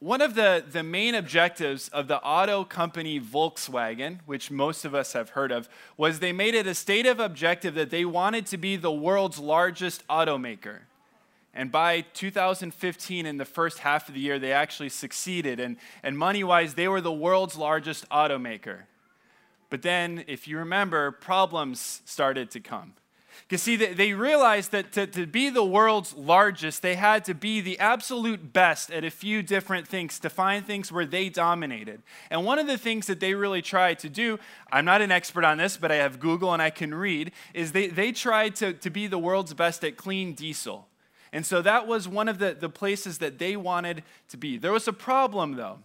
one of the, the main objectives of the auto company Volkswagen, which most of us have heard of, was they made it a stated objective that they wanted to be the world's largest automaker. And by 2015, in the first half of the year, they actually succeeded. And, and money wise, they were the world's largest automaker. But then, if you remember, problems started to come. Because, see, they realized that to, to be the world's largest, they had to be the absolute best at a few different things to find things where they dominated. And one of the things that they really tried to do, I'm not an expert on this, but I have Google and I can read, is they, they tried to, to be the world's best at clean diesel. And so that was one of the, the places that they wanted to be. There was a problem, though,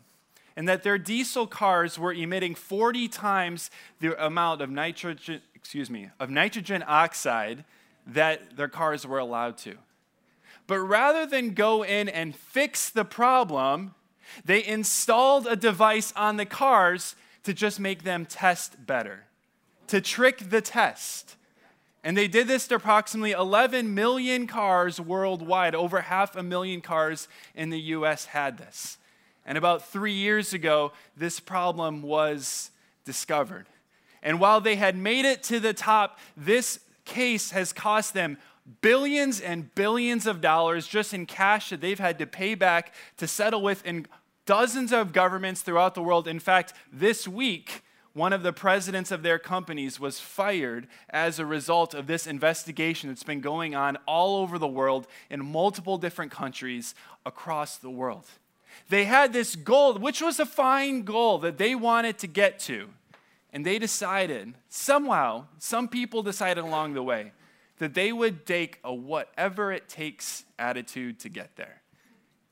in that their diesel cars were emitting 40 times the amount of nitrogen, excuse me, of nitrogen oxide that their cars were allowed to. But rather than go in and fix the problem, they installed a device on the cars to just make them test better, to trick the test. And they did this to approximately 11 million cars worldwide. Over half a million cars in the US had this. And about three years ago, this problem was discovered. And while they had made it to the top, this case has cost them billions and billions of dollars just in cash that they've had to pay back to settle with in dozens of governments throughout the world. In fact, this week, one of the presidents of their companies was fired as a result of this investigation that's been going on all over the world in multiple different countries across the world. They had this goal, which was a fine goal that they wanted to get to. And they decided, somehow, some people decided along the way, that they would take a whatever it takes attitude to get there.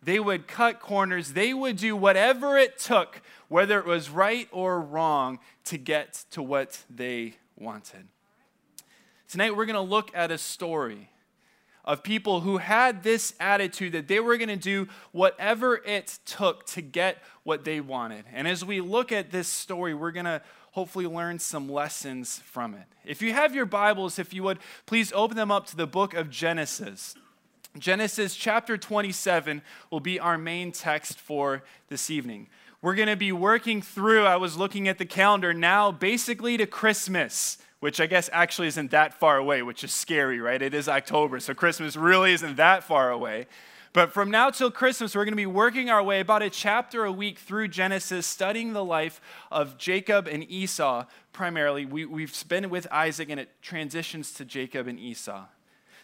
They would cut corners, they would do whatever it took, whether it was right or wrong, to get to what they wanted. Tonight, we're going to look at a story of people who had this attitude that they were going to do whatever it took to get what they wanted. And as we look at this story, we're going to hopefully learn some lessons from it. If you have your Bibles, if you would, please open them up to the book of Genesis. Genesis chapter 27 will be our main text for this evening. We're going to be working through, I was looking at the calendar now, basically to Christmas, which I guess actually isn't that far away, which is scary, right? It is October, so Christmas really isn't that far away. But from now till Christmas, we're going to be working our way about a chapter a week through Genesis, studying the life of Jacob and Esau primarily. We, have been with Isaac, and it transitions to Jacob and Esau.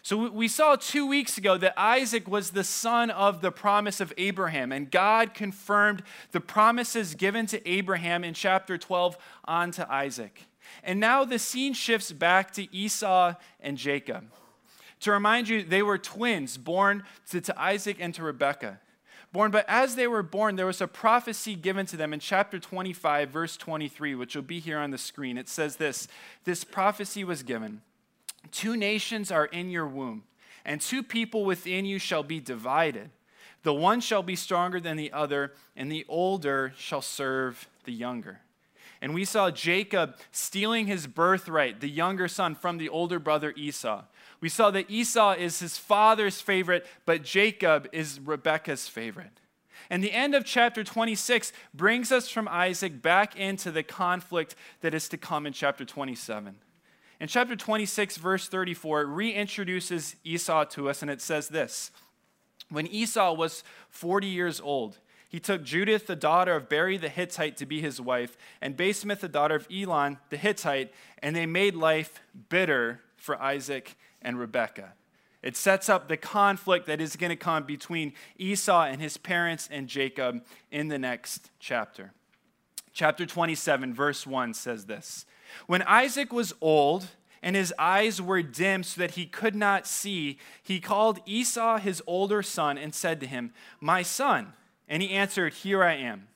So we saw two weeks ago that Isaac was the son of the promise of Abraham, and God confirmed the promises given to Abraham in chapter 12 on to Isaac. And now the scene shifts back to Esau and Jacob. To remind you, they were twins born to, to Isaac and to Rebekah. Born, but as they were born, there was a prophecy given to them in chapter 25, verse 23, which will be here on the screen. It says this This prophecy was given Two nations are in your womb, and two people within you shall be divided. The one shall be stronger than the other, and the older shall serve the younger. And we saw Jacob stealing his birthright, the younger son, from the older brother Esau. We saw that Esau is his father's favorite, but Jacob is Rebekah's favorite. And the end of chapter 26 brings us from Isaac back into the conflict that is to come in chapter 27. In chapter 26, verse 34, it reintroduces Esau to us, and it says this When Esau was 40 years old, he took Judith, the daughter of Beeri the Hittite, to be his wife, and Basemath, the daughter of Elon the Hittite, and they made life bitter for Isaac and Rebekah. It sets up the conflict that is going to come between Esau and his parents and Jacob in the next chapter. Chapter 27, verse 1 says this When Isaac was old and his eyes were dim so that he could not see, he called Esau, his older son, and said to him, My son. And he answered, Here I am.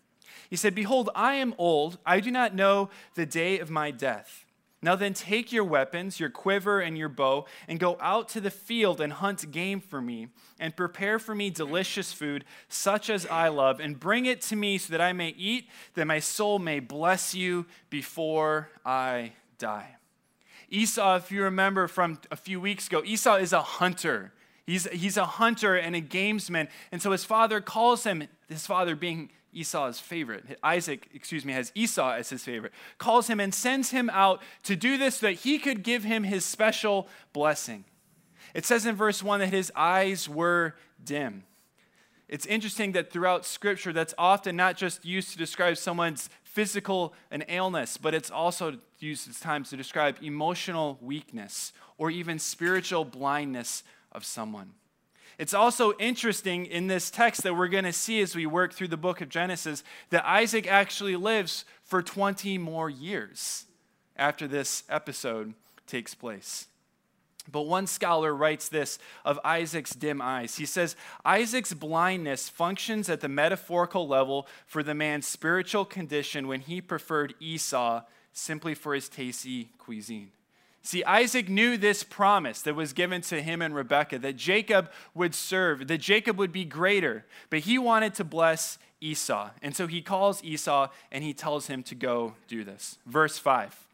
He said, Behold, I am old. I do not know the day of my death. Now then, take your weapons, your quiver, and your bow, and go out to the field and hunt game for me, and prepare for me delicious food, such as I love, and bring it to me so that I may eat, that my soul may bless you before I die. Esau, if you remember from a few weeks ago, Esau is a hunter. He's, he's a hunter and a gamesman. And so his father calls him, his father being Esau's favorite. Isaac, excuse me, has Esau as his favorite. Calls him and sends him out to do this so that he could give him his special blessing. It says in verse 1 that his eyes were dim. It's interesting that throughout Scripture, that's often not just used to describe someone's physical an illness, but it's also used at times to describe emotional weakness or even spiritual blindness of someone. It's also interesting in this text that we're going to see as we work through the book of Genesis that Isaac actually lives for 20 more years after this episode takes place. But one scholar writes this of Isaac's dim eyes. He says, Isaac's blindness functions at the metaphorical level for the man's spiritual condition when he preferred Esau simply for his tasty cuisine. See, Isaac knew this promise that was given to him and Rebekah that Jacob would serve, that Jacob would be greater, but he wanted to bless Esau. And so he calls Esau and he tells him to go do this. Verse 5.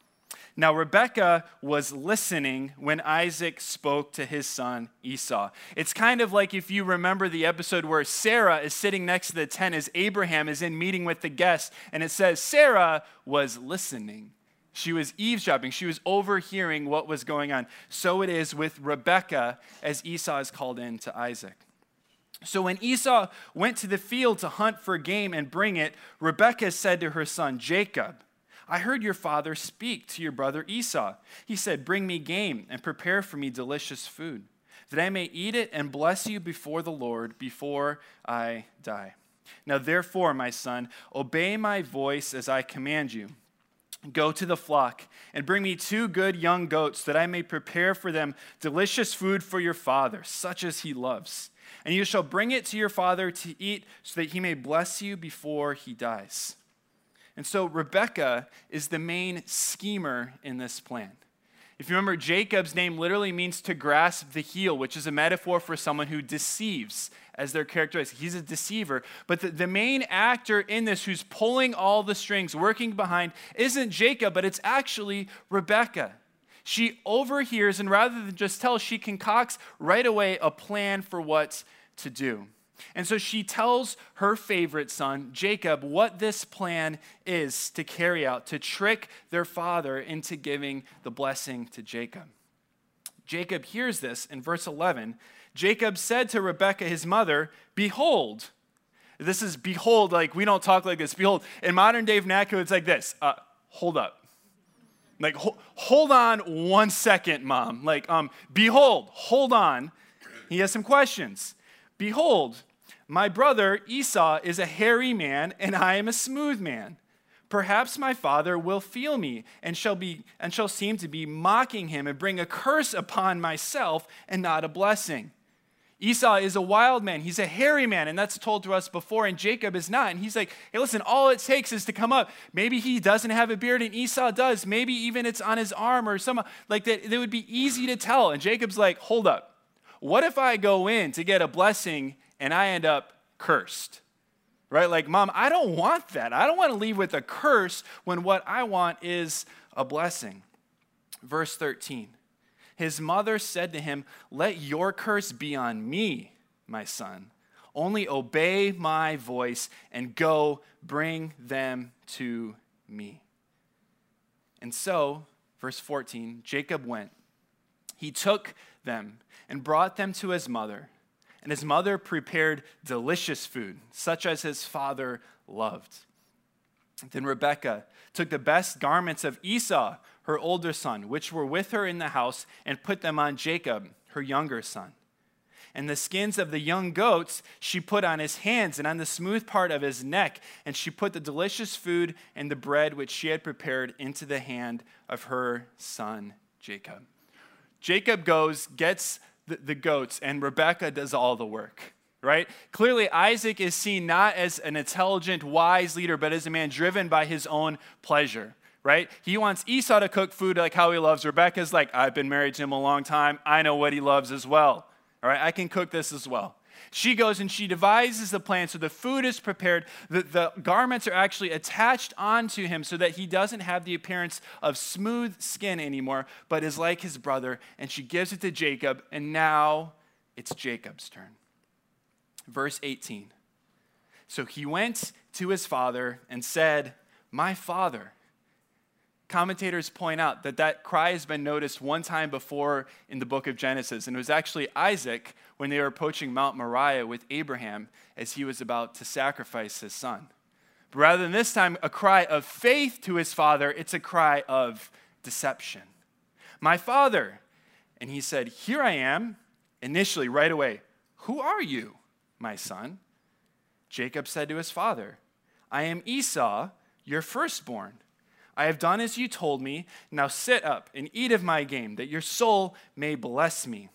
Now, Rebekah was listening when Isaac spoke to his son Esau. It's kind of like if you remember the episode where Sarah is sitting next to the tent as Abraham is in meeting with the guests, and it says Sarah was listening. She was eavesdropping. She was overhearing what was going on. So it is with Rebekah as Esau is called in to Isaac. So when Esau went to the field to hunt for game and bring it, Rebekah said to her son Jacob, I heard your father speak to your brother Esau. He said, Bring me game and prepare for me delicious food, that I may eat it and bless you before the Lord before I die. Now, therefore, my son, obey my voice as I command you. Go to the flock and bring me two good young goats that I may prepare for them delicious food for your father, such as he loves. And you shall bring it to your father to eat so that he may bless you before he dies. And so Rebecca is the main schemer in this plan. If you remember, Jacob's name literally means to grasp the heel, which is a metaphor for someone who deceives as their characteristic. He's a deceiver. But the, the main actor in this who's pulling all the strings, working behind, isn't Jacob, but it's actually Rebecca. She overhears, and rather than just tell, she concocts right away a plan for what to do. And so she tells her favorite son, Jacob, what this plan is to carry out, to trick their father into giving the blessing to Jacob. Jacob hears this in verse 11. Jacob said to Rebekah, his mother, Behold, this is behold, like we don't talk like this. Behold, in modern day vernacular, it's like this uh, hold up. Like, ho- hold on one second, mom. Like, um, behold, hold on. He has some questions. Behold, my brother Esau is a hairy man, and I am a smooth man. Perhaps my father will feel me and shall be and shall seem to be mocking him and bring a curse upon myself and not a blessing. Esau is a wild man. He's a hairy man, and that's told to us before, and Jacob is not. And he's like, hey, listen, all it takes is to come up. Maybe he doesn't have a beard, and Esau does. Maybe even it's on his arm or some, like that, it would be easy to tell. And Jacob's like, hold up. What if I go in to get a blessing and I end up cursed. Right? Like, mom, I don't want that. I don't want to leave with a curse when what I want is a blessing. Verse 13 His mother said to him, Let your curse be on me, my son. Only obey my voice and go bring them to me. And so, verse 14, Jacob went. He took them and brought them to his mother. And his mother prepared delicious food, such as his father loved. Then Rebekah took the best garments of Esau, her older son, which were with her in the house, and put them on Jacob, her younger son. And the skins of the young goats she put on his hands and on the smooth part of his neck, and she put the delicious food and the bread which she had prepared into the hand of her son Jacob. Jacob goes, gets the, the goats, and Rebecca does all the work right? Clearly, Isaac is seen not as an intelligent, wise leader, but as a man driven by his own pleasure, right? He wants Esau to cook food like how he loves. Rebecca's like, I've been married to him a long time. I know what he loves as well. All right, I can cook this as well. She goes and she devises the plan so the food is prepared, the, the garments are actually attached onto him so that he doesn't have the appearance of smooth skin anymore, but is like his brother. And she gives it to Jacob, and now it's Jacob's turn. Verse 18. So he went to his father and said, My father. Commentators point out that that cry has been noticed one time before in the book of Genesis, and it was actually Isaac when they were approaching Mount Moriah with Abraham as he was about to sacrifice his son. But rather than this time a cry of faith to his father, it's a cry of deception. My father. And he said, Here I am. Initially, right away, Who are you, my son? Jacob said to his father, I am Esau, your firstborn. I have done as you told me. Now sit up and eat of my game, that your soul may bless me.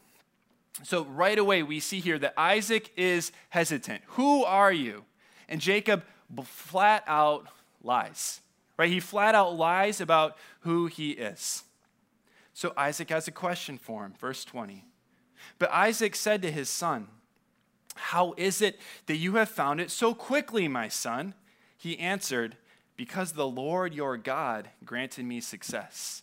So, right away, we see here that Isaac is hesitant. Who are you? And Jacob flat out lies, right? He flat out lies about who he is. So, Isaac has a question for him. Verse 20. But Isaac said to his son, How is it that you have found it so quickly, my son? He answered, because the Lord your God granted me success.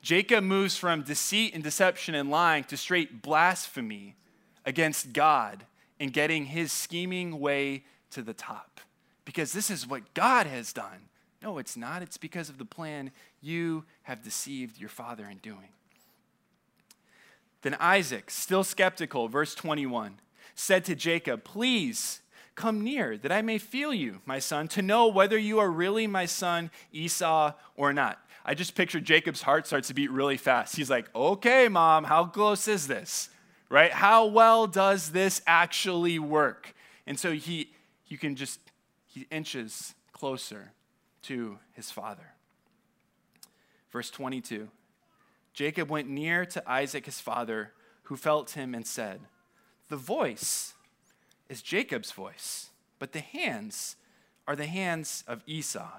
Jacob moves from deceit and deception and lying to straight blasphemy against God and getting his scheming way to the top. Because this is what God has done. No, it's not. It's because of the plan you have deceived your father in doing. Then Isaac, still skeptical, verse 21, said to Jacob, Please Come near, that I may feel you, my son, to know whether you are really my son Esau or not. I just picture Jacob's heart starts to beat really fast. He's like, okay, mom, how close is this? Right? How well does this actually work? And so he, you can just, he inches closer to his father. Verse 22 Jacob went near to Isaac, his father, who felt him and said, The voice is Jacob's voice, but the hands are the hands of Esau.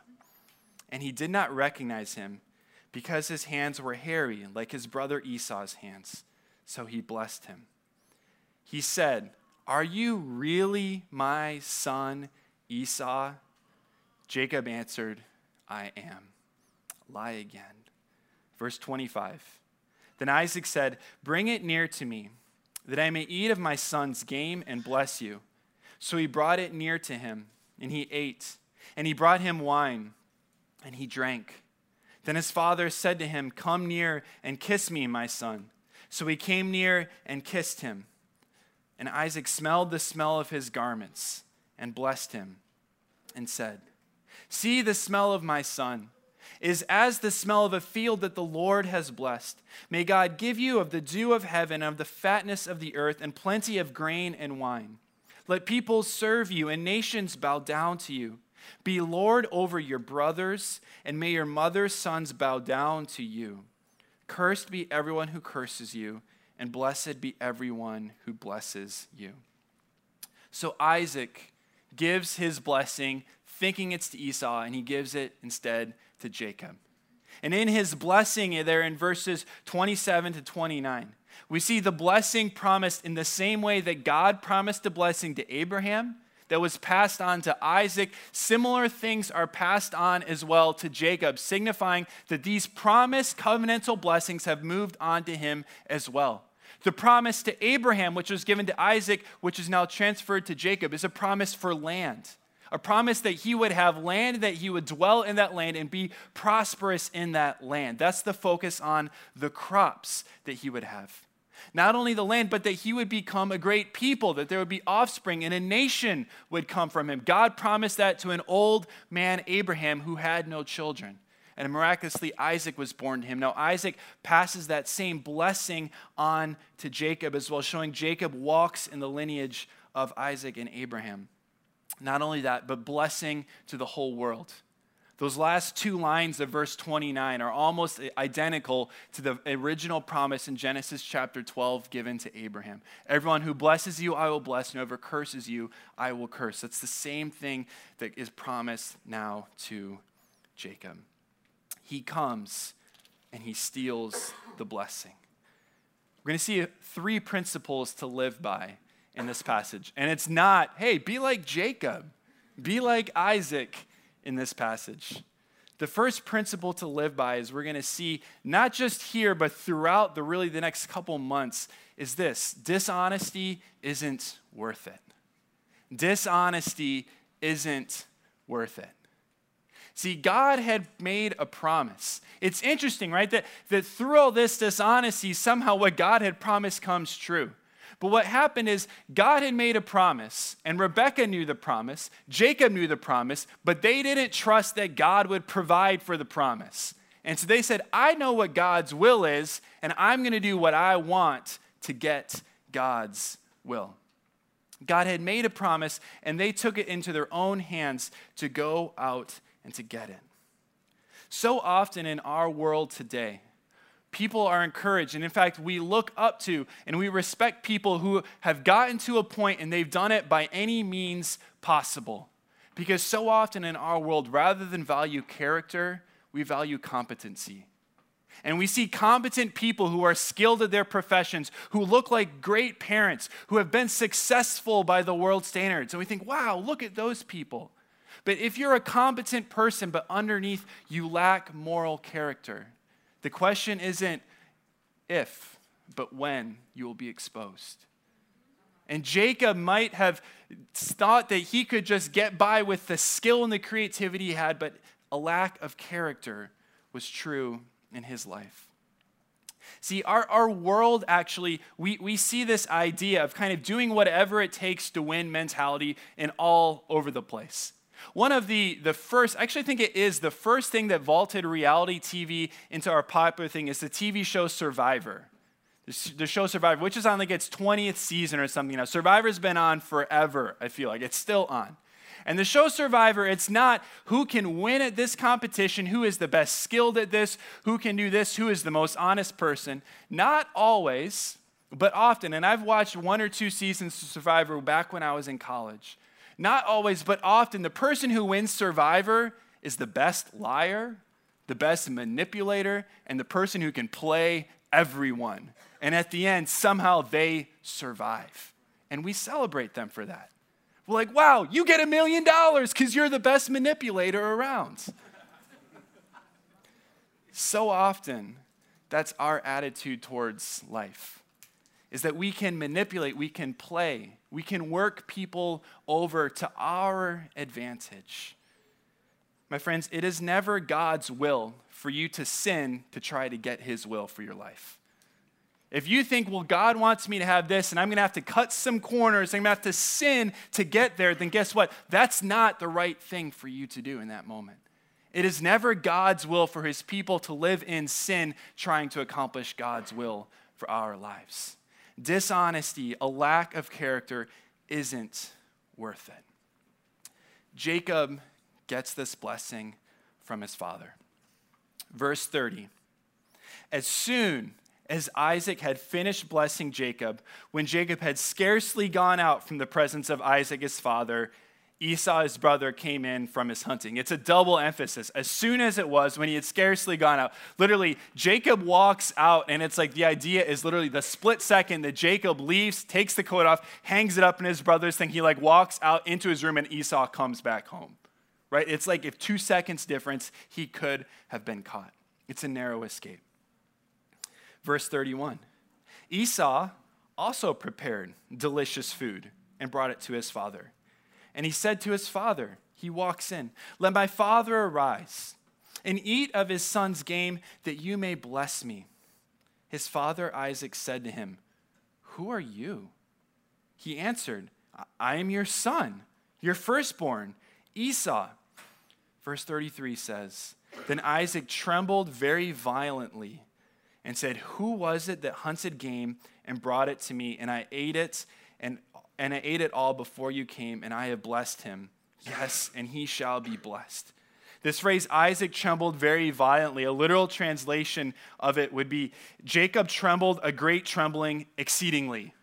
And he did not recognize him because his hands were hairy, like his brother Esau's hands. So he blessed him. He said, Are you really my son Esau? Jacob answered, I am. Lie again. Verse 25. Then Isaac said, Bring it near to me that I may eat of my son's game and bless you. So he brought it near to him, and he ate. And he brought him wine, and he drank. Then his father said to him, Come near and kiss me, my son. So he came near and kissed him. And Isaac smelled the smell of his garments and blessed him and said, See the smell of my son is as the smell of a field that the Lord has blessed. May God give you of the dew of heaven, of the fatness of the earth, and plenty of grain and wine. Let peoples serve you and nations bow down to you. Be Lord over your brothers, and may your mother's sons bow down to you. Cursed be everyone who curses you, and blessed be everyone who blesses you. So Isaac gives his blessing, thinking it's to Esau, and he gives it instead to Jacob. And in his blessing, there in verses 27 to 29, we see the blessing promised in the same way that God promised a blessing to Abraham that was passed on to Isaac. Similar things are passed on as well to Jacob, signifying that these promised covenantal blessings have moved on to him as well. The promise to Abraham, which was given to Isaac, which is now transferred to Jacob, is a promise for land a promise that he would have land, that he would dwell in that land and be prosperous in that land. That's the focus on the crops that he would have. Not only the land, but that he would become a great people, that there would be offspring and a nation would come from him. God promised that to an old man, Abraham, who had no children. And miraculously, Isaac was born to him. Now, Isaac passes that same blessing on to Jacob as well, showing Jacob walks in the lineage of Isaac and Abraham. Not only that, but blessing to the whole world. Those last two lines of verse 29 are almost identical to the original promise in Genesis chapter 12 given to Abraham. Everyone who blesses you, I will bless, and whoever curses you, I will curse. That's the same thing that is promised now to Jacob. He comes and he steals the blessing. We're going to see three principles to live by in this passage. And it's not, hey, be like Jacob, be like Isaac in this passage. The first principle to live by is we're going to see not just here, but throughout the really the next couple months, is this dishonesty isn't worth it. Dishonesty isn't worth it. See, God had made a promise. It's interesting, right? That, that through all this dishonesty, somehow what God had promised comes true. But what happened is God had made a promise, and Rebecca knew the promise, Jacob knew the promise, but they didn't trust that God would provide for the promise. And so they said, I know what God's will is, and I'm going to do what I want to get God's will. God had made a promise, and they took it into their own hands to go out and to get it. So often in our world today, people are encouraged, and in fact, we look up to and we respect people who have gotten to a point and they've done it by any means possible. Because so often in our world, rather than value character, we value competency. And we see competent people who are skilled at their professions, who look like great parents, who have been successful by the world standards. And we think, wow, look at those people. But if you're a competent person, but underneath you lack moral character, the question isn't if, but when you will be exposed. And Jacob might have thought that he could just get by with the skill and the creativity he had, but a lack of character was true in his life. See, our, our world actually, we, we see this idea of kind of doing whatever it takes to win mentality in all over the place. One of the, the first, actually, I think it is the first thing that vaulted reality TV into our popular thing is the TV show Survivor. The show Survivor, which is on like its 20th season or something now. Survivor's been on forever, I feel like. It's still on. And the show Survivor, it's not who can win at this competition, who is the best skilled at this, who can do this, who is the most honest person. Not always, but often. And I've watched one or two seasons of Survivor back when I was in college. Not always, but often, the person who wins Survivor is the best liar, the best manipulator, and the person who can play everyone. And at the end, somehow they survive. And we celebrate them for that. We're like, wow, you get a million dollars because you're the best manipulator around. so often, that's our attitude towards life is that we can manipulate, we can play, we can work people over to our advantage. My friends, it is never God's will for you to sin to try to get his will for your life. If you think, well, God wants me to have this and I'm going to have to cut some corners, I'm going to have to sin to get there, then guess what? That's not the right thing for you to do in that moment. It is never God's will for his people to live in sin trying to accomplish God's will for our lives. Dishonesty, a lack of character, isn't worth it. Jacob gets this blessing from his father. Verse 30 As soon as Isaac had finished blessing Jacob, when Jacob had scarcely gone out from the presence of Isaac his father, Esau, his brother, came in from his hunting. It's a double emphasis. As soon as it was, when he had scarcely gone out, literally, Jacob walks out, and it's like the idea is literally the split second that Jacob leaves, takes the coat off, hangs it up in his brother's thing. He like walks out into his room, and Esau comes back home. Right? It's like if two seconds difference, he could have been caught. It's a narrow escape. Verse 31 Esau also prepared delicious food and brought it to his father. And he said to his father, He walks in, Let my father arise and eat of his son's game that you may bless me. His father Isaac said to him, Who are you? He answered, I am your son, your firstborn, Esau. Verse 33 says, Then Isaac trembled very violently and said, Who was it that hunted game and brought it to me? And I ate it, and, and I ate it all before you came, and I have blessed him. Yes, and he shall be blessed. This phrase, Isaac trembled very violently, a literal translation of it would be Jacob trembled a great trembling exceedingly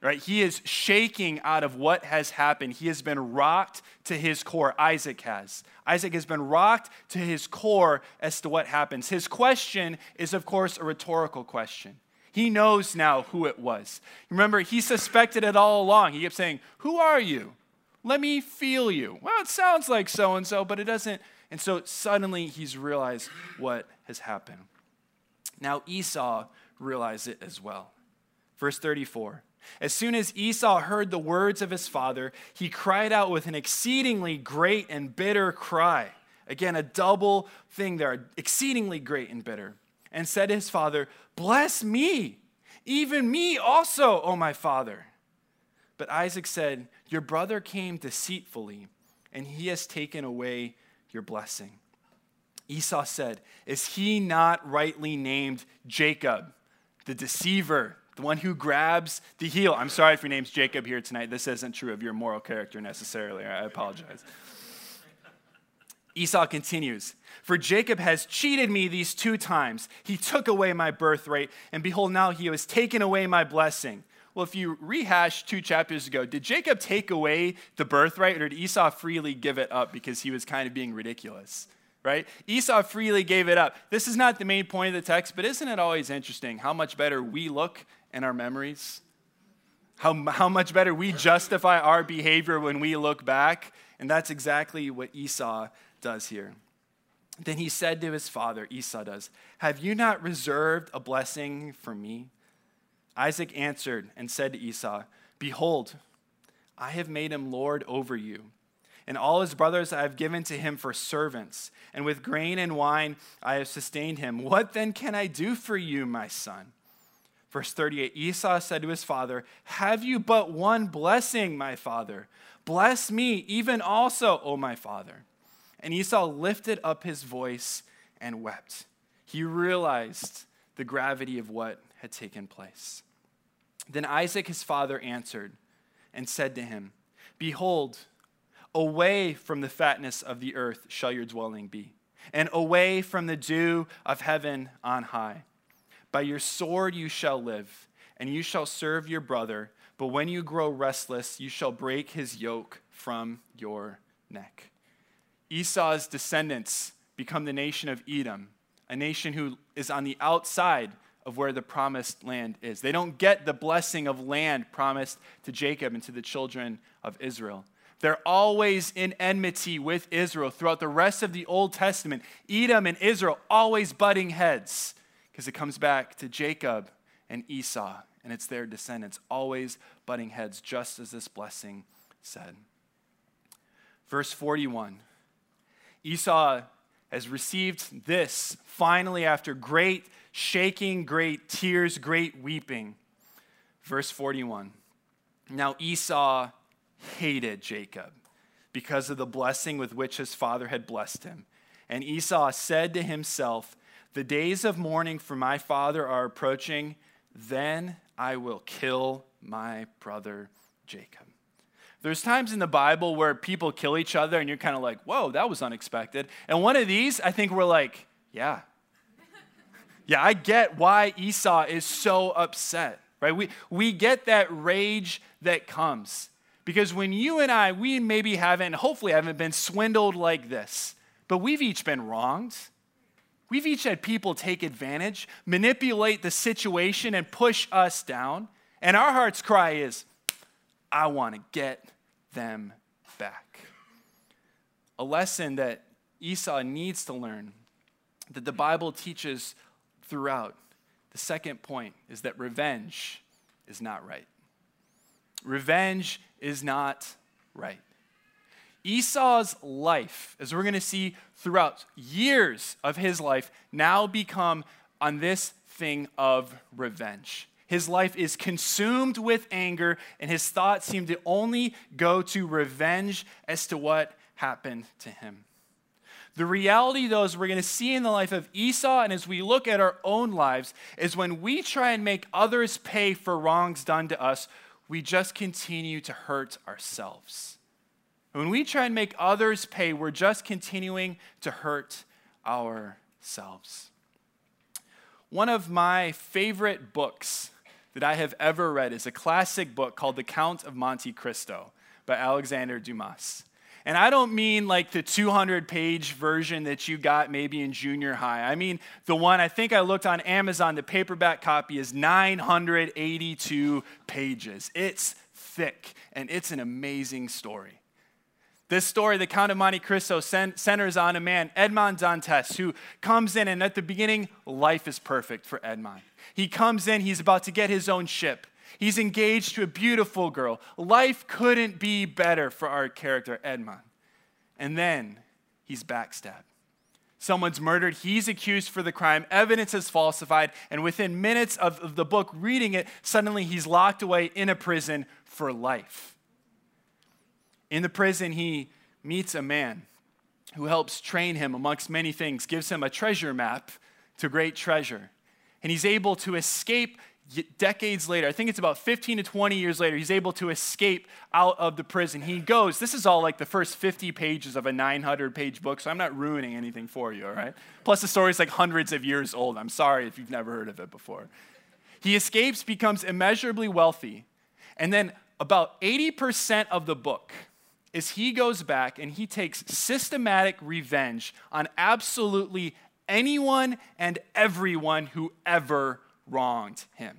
right? He is shaking out of what has happened. He has been rocked to his core. Isaac has. Isaac has been rocked to his core as to what happens. His question is, of course, a rhetorical question. He knows now who it was. Remember, he suspected it all along. He kept saying, Who are you? Let me feel you. Well, it sounds like so and so, but it doesn't. And so suddenly he's realized what has happened. Now Esau realized it as well. Verse 34 As soon as Esau heard the words of his father, he cried out with an exceedingly great and bitter cry. Again, a double thing there, exceedingly great and bitter. And said to his father, Bless me, even me also, O my father. But Isaac said, Your brother came deceitfully, and he has taken away your blessing. Esau said, Is he not rightly named Jacob, the deceiver, the one who grabs the heel? I'm sorry if your name's Jacob here tonight. This isn't true of your moral character necessarily. I apologize. Esau continues, For Jacob has cheated me these two times. He took away my birthright, and behold, now he has taken away my blessing. Well, if you rehash two chapters ago, did Jacob take away the birthright, or did Esau freely give it up because he was kind of being ridiculous? right? Esau freely gave it up. This is not the main point of the text, but isn't it always interesting how much better we look in our memories? How, how much better we justify our behavior when we look back? And that's exactly what Esau does here. Then he said to his father, Esau does, Have you not reserved a blessing for me? Isaac answered and said to Esau, Behold, I have made him lord over you and all his brothers I have given to him for servants, and with grain and wine I have sustained him. What then can I do for you, my son? Verse 38 Esau said to his father, Have you but one blessing, my father? Bless me, even also, O my father. And Esau lifted up his voice and wept. He realized the gravity of what had taken place. Then Isaac, his father, answered and said to him, Behold, Away from the fatness of the earth shall your dwelling be, and away from the dew of heaven on high. By your sword you shall live, and you shall serve your brother. But when you grow restless, you shall break his yoke from your neck. Esau's descendants become the nation of Edom, a nation who is on the outside of where the promised land is. They don't get the blessing of land promised to Jacob and to the children of Israel. They're always in enmity with Israel throughout the rest of the Old Testament. Edom and Israel always butting heads because it comes back to Jacob and Esau, and it's their descendants always butting heads, just as this blessing said. Verse 41 Esau has received this finally after great shaking, great tears, great weeping. Verse 41 Now Esau hated Jacob because of the blessing with which his father had blessed him. And Esau said to himself, The days of mourning for my father are approaching, then I will kill my brother Jacob. There's times in the Bible where people kill each other and you're kind of like, whoa, that was unexpected. And one of these, I think we're like, yeah. Yeah, I get why Esau is so upset, right? We, we get that rage that comes. Because when you and I, we maybe haven't, hopefully haven't been swindled like this, but we've each been wronged. We've each had people take advantage, manipulate the situation, and push us down. And our heart's cry is, I want to get them back. A lesson that Esau needs to learn, that the Bible teaches throughout. The second point is that revenge is not right. Revenge is not right. Esau's life, as we're going to see throughout years of his life, now become on this thing of revenge. His life is consumed with anger, and his thoughts seem to only go to revenge as to what happened to him. The reality, though, as we're going to see in the life of Esau and as we look at our own lives, is when we try and make others pay for wrongs done to us, we just continue to hurt ourselves. When we try and make others pay, we're just continuing to hurt ourselves. One of my favorite books that I have ever read is a classic book called The Count of Monte Cristo by Alexander Dumas. And I don't mean like the 200 page version that you got maybe in junior high. I mean the one I think I looked on Amazon, the paperback copy is 982 pages. It's thick and it's an amazing story. This story, The Count of Monte Cristo, centers on a man, Edmond Dantes, who comes in, and at the beginning, life is perfect for Edmond. He comes in, he's about to get his own ship. He's engaged to a beautiful girl. Life couldn't be better for our character, Edmond. And then he's backstabbed. Someone's murdered, he's accused for the crime, evidence is falsified, and within minutes of, the book, reading it, suddenly he's locked away in a prison for life. In the prison, he meets a man who helps train him amongst many things, gives him a treasure map to great treasure. And he's able to escape decades later. I think it's about 15 to 20 years later. He's able to escape out of the prison. He goes, this is all like the first 50 pages of a 900 page book, so I'm not ruining anything for you, all right? Plus, the story's like hundreds of years old. I'm sorry if you've never heard of it before. He escapes, becomes immeasurably wealthy, and then about 80% of the book is he goes back and he takes systematic revenge on absolutely anyone and everyone who ever wronged him.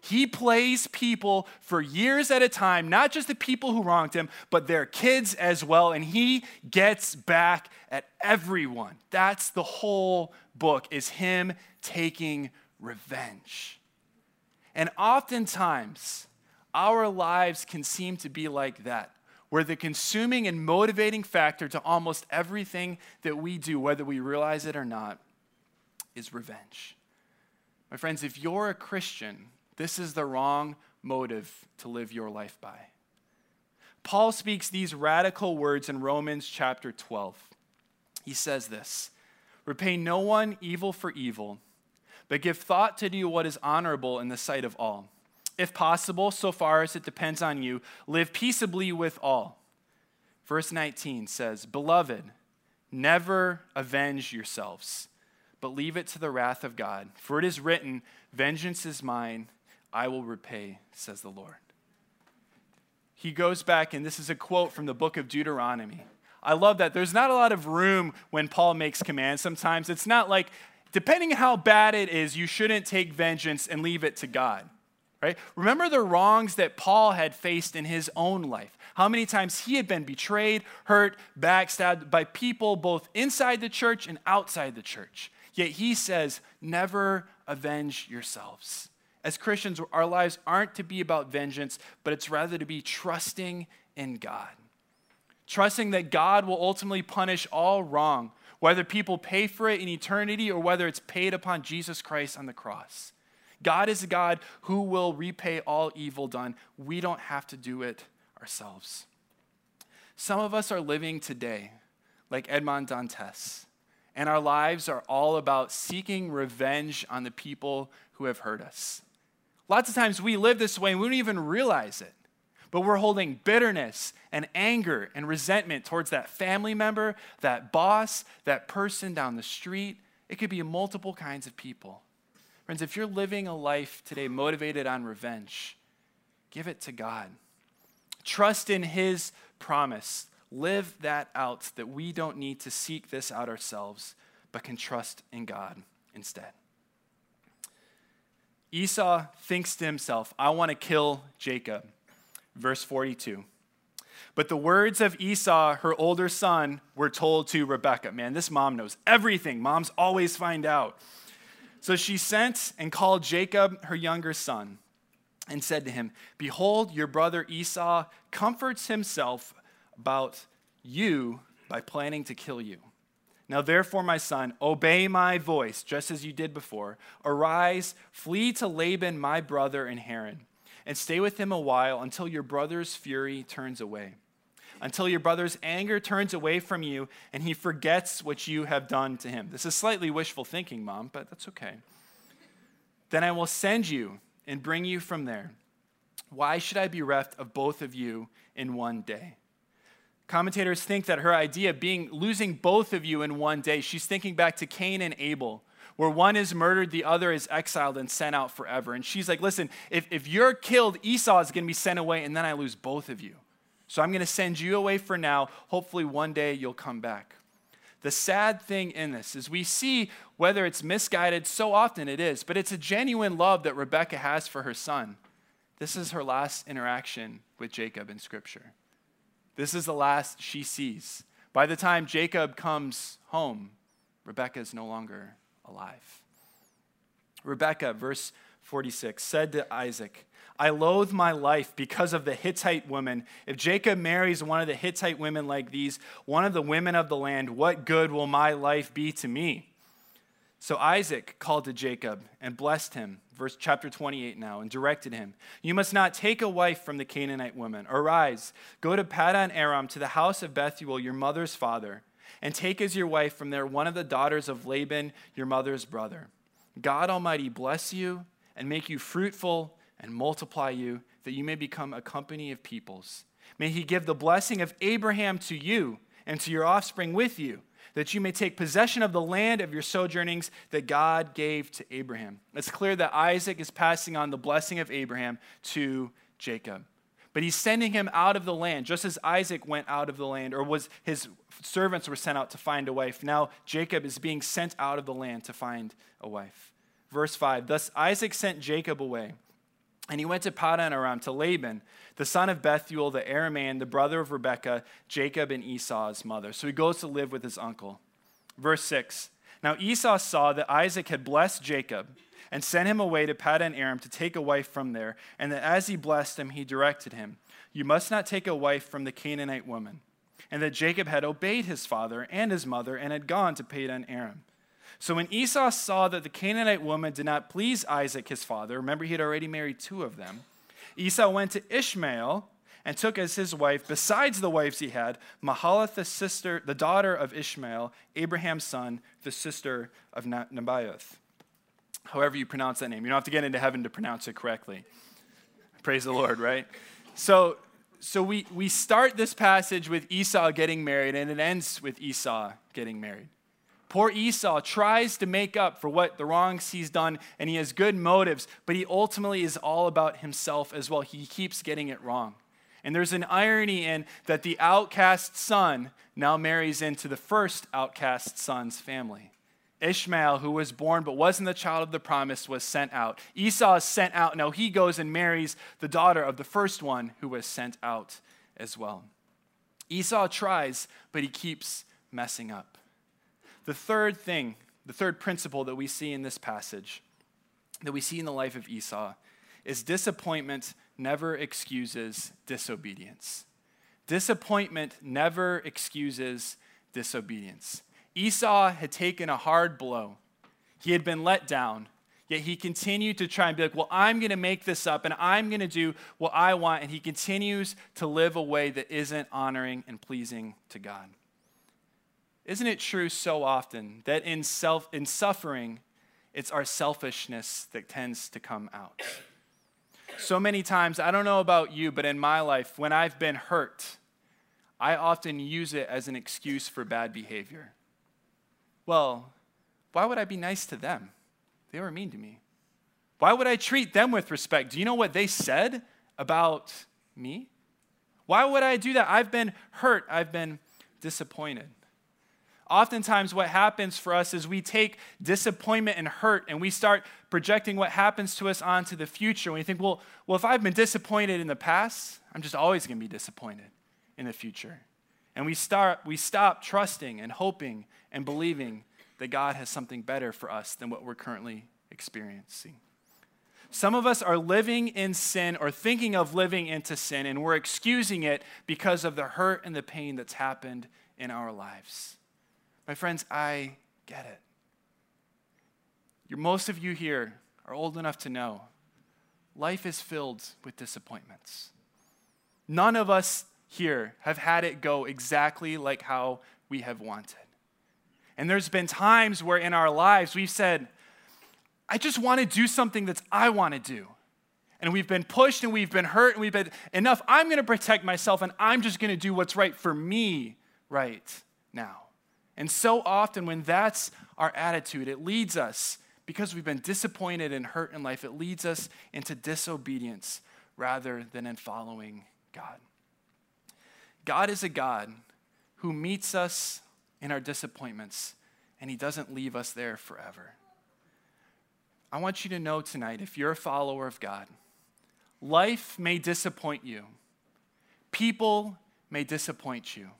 He plays people for years at a time, not just the people who wronged him, but their kids as well, and he gets back at everyone. That's the whole book is him taking revenge. And oftentimes, our lives can seem to be like that where the consuming and motivating factor to almost everything that we do, whether we realize it or not, is revenge. My friends, if you're a Christian, this is the wrong motive to live your life by. Paul speaks these radical words in Romans chapter 12. He says this Repay no one evil for evil, but give thought to do what is honorable in the sight of all. If possible, so far as it depends on you, live peaceably with all. Verse 19 says, Beloved, never avenge yourselves, but leave it to the wrath of God. For it is written, Vengeance is mine, I will repay, says the Lord. He goes back, and this is a quote from the book of Deuteronomy. I love that. There's not a lot of room when Paul makes commands sometimes. It's not like, depending how bad it is, you shouldn't take vengeance and leave it to God right? Remember the wrongs that Paul had faced in his own life. How many times he had been betrayed, hurt, backstabbed by people both inside the church and outside the church. Yet he says, never avenge yourselves. As Christians, our lives aren't to be about vengeance, but it's rather to be trusting in God. Trusting that God will ultimately punish all wrong, whether people pay for it in eternity or whether it's paid upon Jesus Christ on the cross. God is a God who will repay all evil done. We don't have to do it ourselves. Some of us are living today like Edmond Dantes, and our lives are all about seeking revenge on the people who have hurt us. Lots of times we live this way and we don't even realize it, but we're holding bitterness and anger and resentment towards that family member, that boss, that person down the street. It could be multiple kinds of people. Friends, if you're living a life today motivated on revenge, give it to God. Trust in His promise. Live that out that we don't need to seek this out ourselves, but can trust in God instead. Esau thinks to himself, I want to kill Jacob. Verse 42. But the words of Esau, her older son, were told to Rebekah. Man, this mom knows everything. Moms always find out. So she sent and called Jacob, her younger son, and said to him, Behold, your brother Esau comforts himself about you by planning to kill you. Now, therefore, my son, obey my voice, just as you did before. Arise, flee to Laban, my brother, in Haran, and stay with him a while until your brother's fury turns away until your brother's anger turns away from you and he forgets what you have done to him. This is slightly wishful thinking, Mom, but that's okay. Then I will send you and bring you from there. Why should I be reft of both of you in one day? Commentators think that her idea being losing both of you in one day, she's thinking back to Cain and Abel, where one is murdered, the other is exiled and sent out forever. And she's like, listen, if, if you're killed, Esau is going to be sent away, and then I lose both of you. So I'm going to send you away for now. Hopefully, one day you'll come back. The sad thing in this is we see whether it's misguided, so often it is, but it's a genuine love that Rebecca has for her son. This is her last interaction with Jacob in Scripture. This is the last she sees. By the time Jacob comes home, Rebecca is no longer alive. Rebecca, verse 46, said to Isaac, I loathe my life because of the Hittite woman. If Jacob marries one of the Hittite women like these, one of the women of the land, what good will my life be to me? So Isaac called to Jacob and blessed him, verse chapter 28 now, and directed him, You must not take a wife from the Canaanite woman. Arise, go to Paddan Aram to the house of Bethuel, your mother's father, and take as your wife from there one of the daughters of Laban, your mother's brother. God Almighty bless you and make you fruitful and multiply you, that you may become a company of peoples. May he give the blessing of Abraham to you and to your offspring with you, that you may take possession of the land of your sojournings that God gave to Abraham. It's clear that Isaac is passing on the blessing of Abraham to Jacob. But he's sending him out of the land, just as Isaac went out of the land, or was his servants were sent out to find a wife. Now Jacob is being sent out of the land to find a wife. Verse 5 Thus Isaac sent Jacob away and he went to Paddan Aram to Laban, the son of Bethuel, the Aramean, the brother of Rebekah, Jacob and Esau's mother. So he goes to live with his uncle. Verse 6 Now Esau saw that Isaac had blessed Jacob and sent him away to Paddan Aram to take a wife from there, and that as he blessed him, he directed him, You must not take a wife from the Canaanite woman. And that Jacob had obeyed his father and his mother and had gone to Paddan Aram. So when Esau saw that the Canaanite woman did not please Isaac his father, remember he had already married two of them, Esau went to Ishmael and took as his wife, besides the wives he had, Mahalath, the sister, the daughter of Ishmael, Abraham's son, the sister of Nebaioth. However you pronounce that name. You don't have to get into heaven to pronounce it correctly. Praise the Lord, right? So, so we, we start this passage with Esau getting married, and it ends with Esau getting married. Poor Esau tries to make up for what the wrongs he's done, and he has good motives, but he ultimately is all about himself as well. He keeps getting it wrong. And there's an irony in that the outcast son now marries into the first outcast son's family. Ishmael, who was born but wasn't the child of the promise, was sent out. Esau is sent out. Now he goes and marries the daughter of the first one who was sent out as well. Esau tries, but he keeps messing up. The third thing, the third principle that we see in this passage, that we see in the life of Esau, is disappointment never excuses disobedience. Disappointment never excuses disobedience. Esau had taken a hard blow. He had been let down, yet he continued to try and be like, Well, I'm going to make this up and I'm going to do what I want. And he continues to live a way that isn't honoring and pleasing to God. Isn't it true so often that in, self, in suffering, it's our selfishness that tends to come out? So many times, I don't know about you, but in my life, when I've been hurt, I often use it as an excuse for bad behavior. Well, why would I be nice to them? They were mean to me. Why would I treat them with respect? Do you know what they said about me? Why would I do that? I've been hurt, I've been disappointed. Oftentimes, what happens for us is we take disappointment and hurt and we start projecting what happens to us onto the future. And we think, well, well, if I've been disappointed in the past, I'm just always going to be disappointed in the future. And we, start, we stop trusting and hoping and believing that God has something better for us than what we're currently experiencing. Some of us are living in sin or thinking of living into sin, and we're excusing it because of the hurt and the pain that's happened in our lives. My friends, I get it. You're, most of you here are old enough to know life is filled with disappointments. None of us here have had it go exactly like how we have wanted. And there's been times where in our lives we've said, I just want to do something that I want to do. And we've been pushed and we've been hurt and we've been enough. I'm going to protect myself and I'm just going to do what's right for me right now. And so often, when that's our attitude, it leads us, because we've been disappointed and hurt in life, it leads us into disobedience rather than in following God. God is a God who meets us in our disappointments, and He doesn't leave us there forever. I want you to know tonight if you're a follower of God, life may disappoint you, people may disappoint you,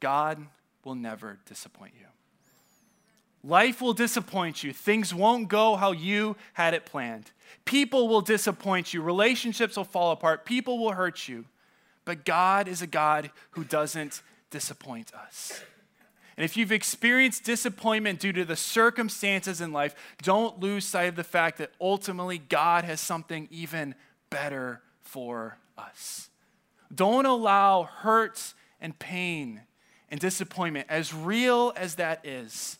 God will never disappoint you. Life will disappoint you. Things won't go how you had it planned. People will disappoint you. Relationships will fall apart. People will hurt you. But God is a God who doesn't disappoint us. And if you've experienced disappointment due to the circumstances in life, don't lose sight of the fact that ultimately God has something even better for us. Don't allow hurt and pain and disappointment, as real as that is,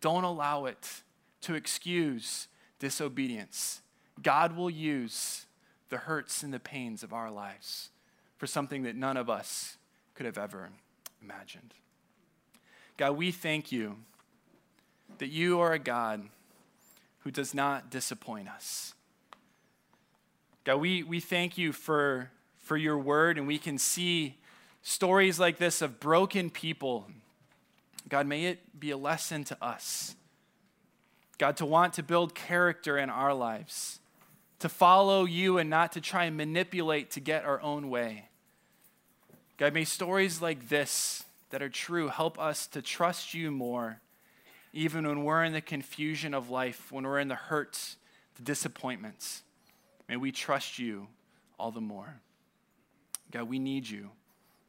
don't allow it to excuse disobedience. God will use the hurts and the pains of our lives for something that none of us could have ever imagined. God, we thank you that you are a God who does not disappoint us. God, we, we thank you for, for your word, and we can see stories like this of broken people. God, may it be a lesson to us. God, to want to build character in our lives, to follow you and not to try and manipulate to get our own way. God, may stories like this that are true help us to trust you more, even when we're in the confusion of life, when we're in the hurts, the disappointments. May we trust you all the more. God, we need you.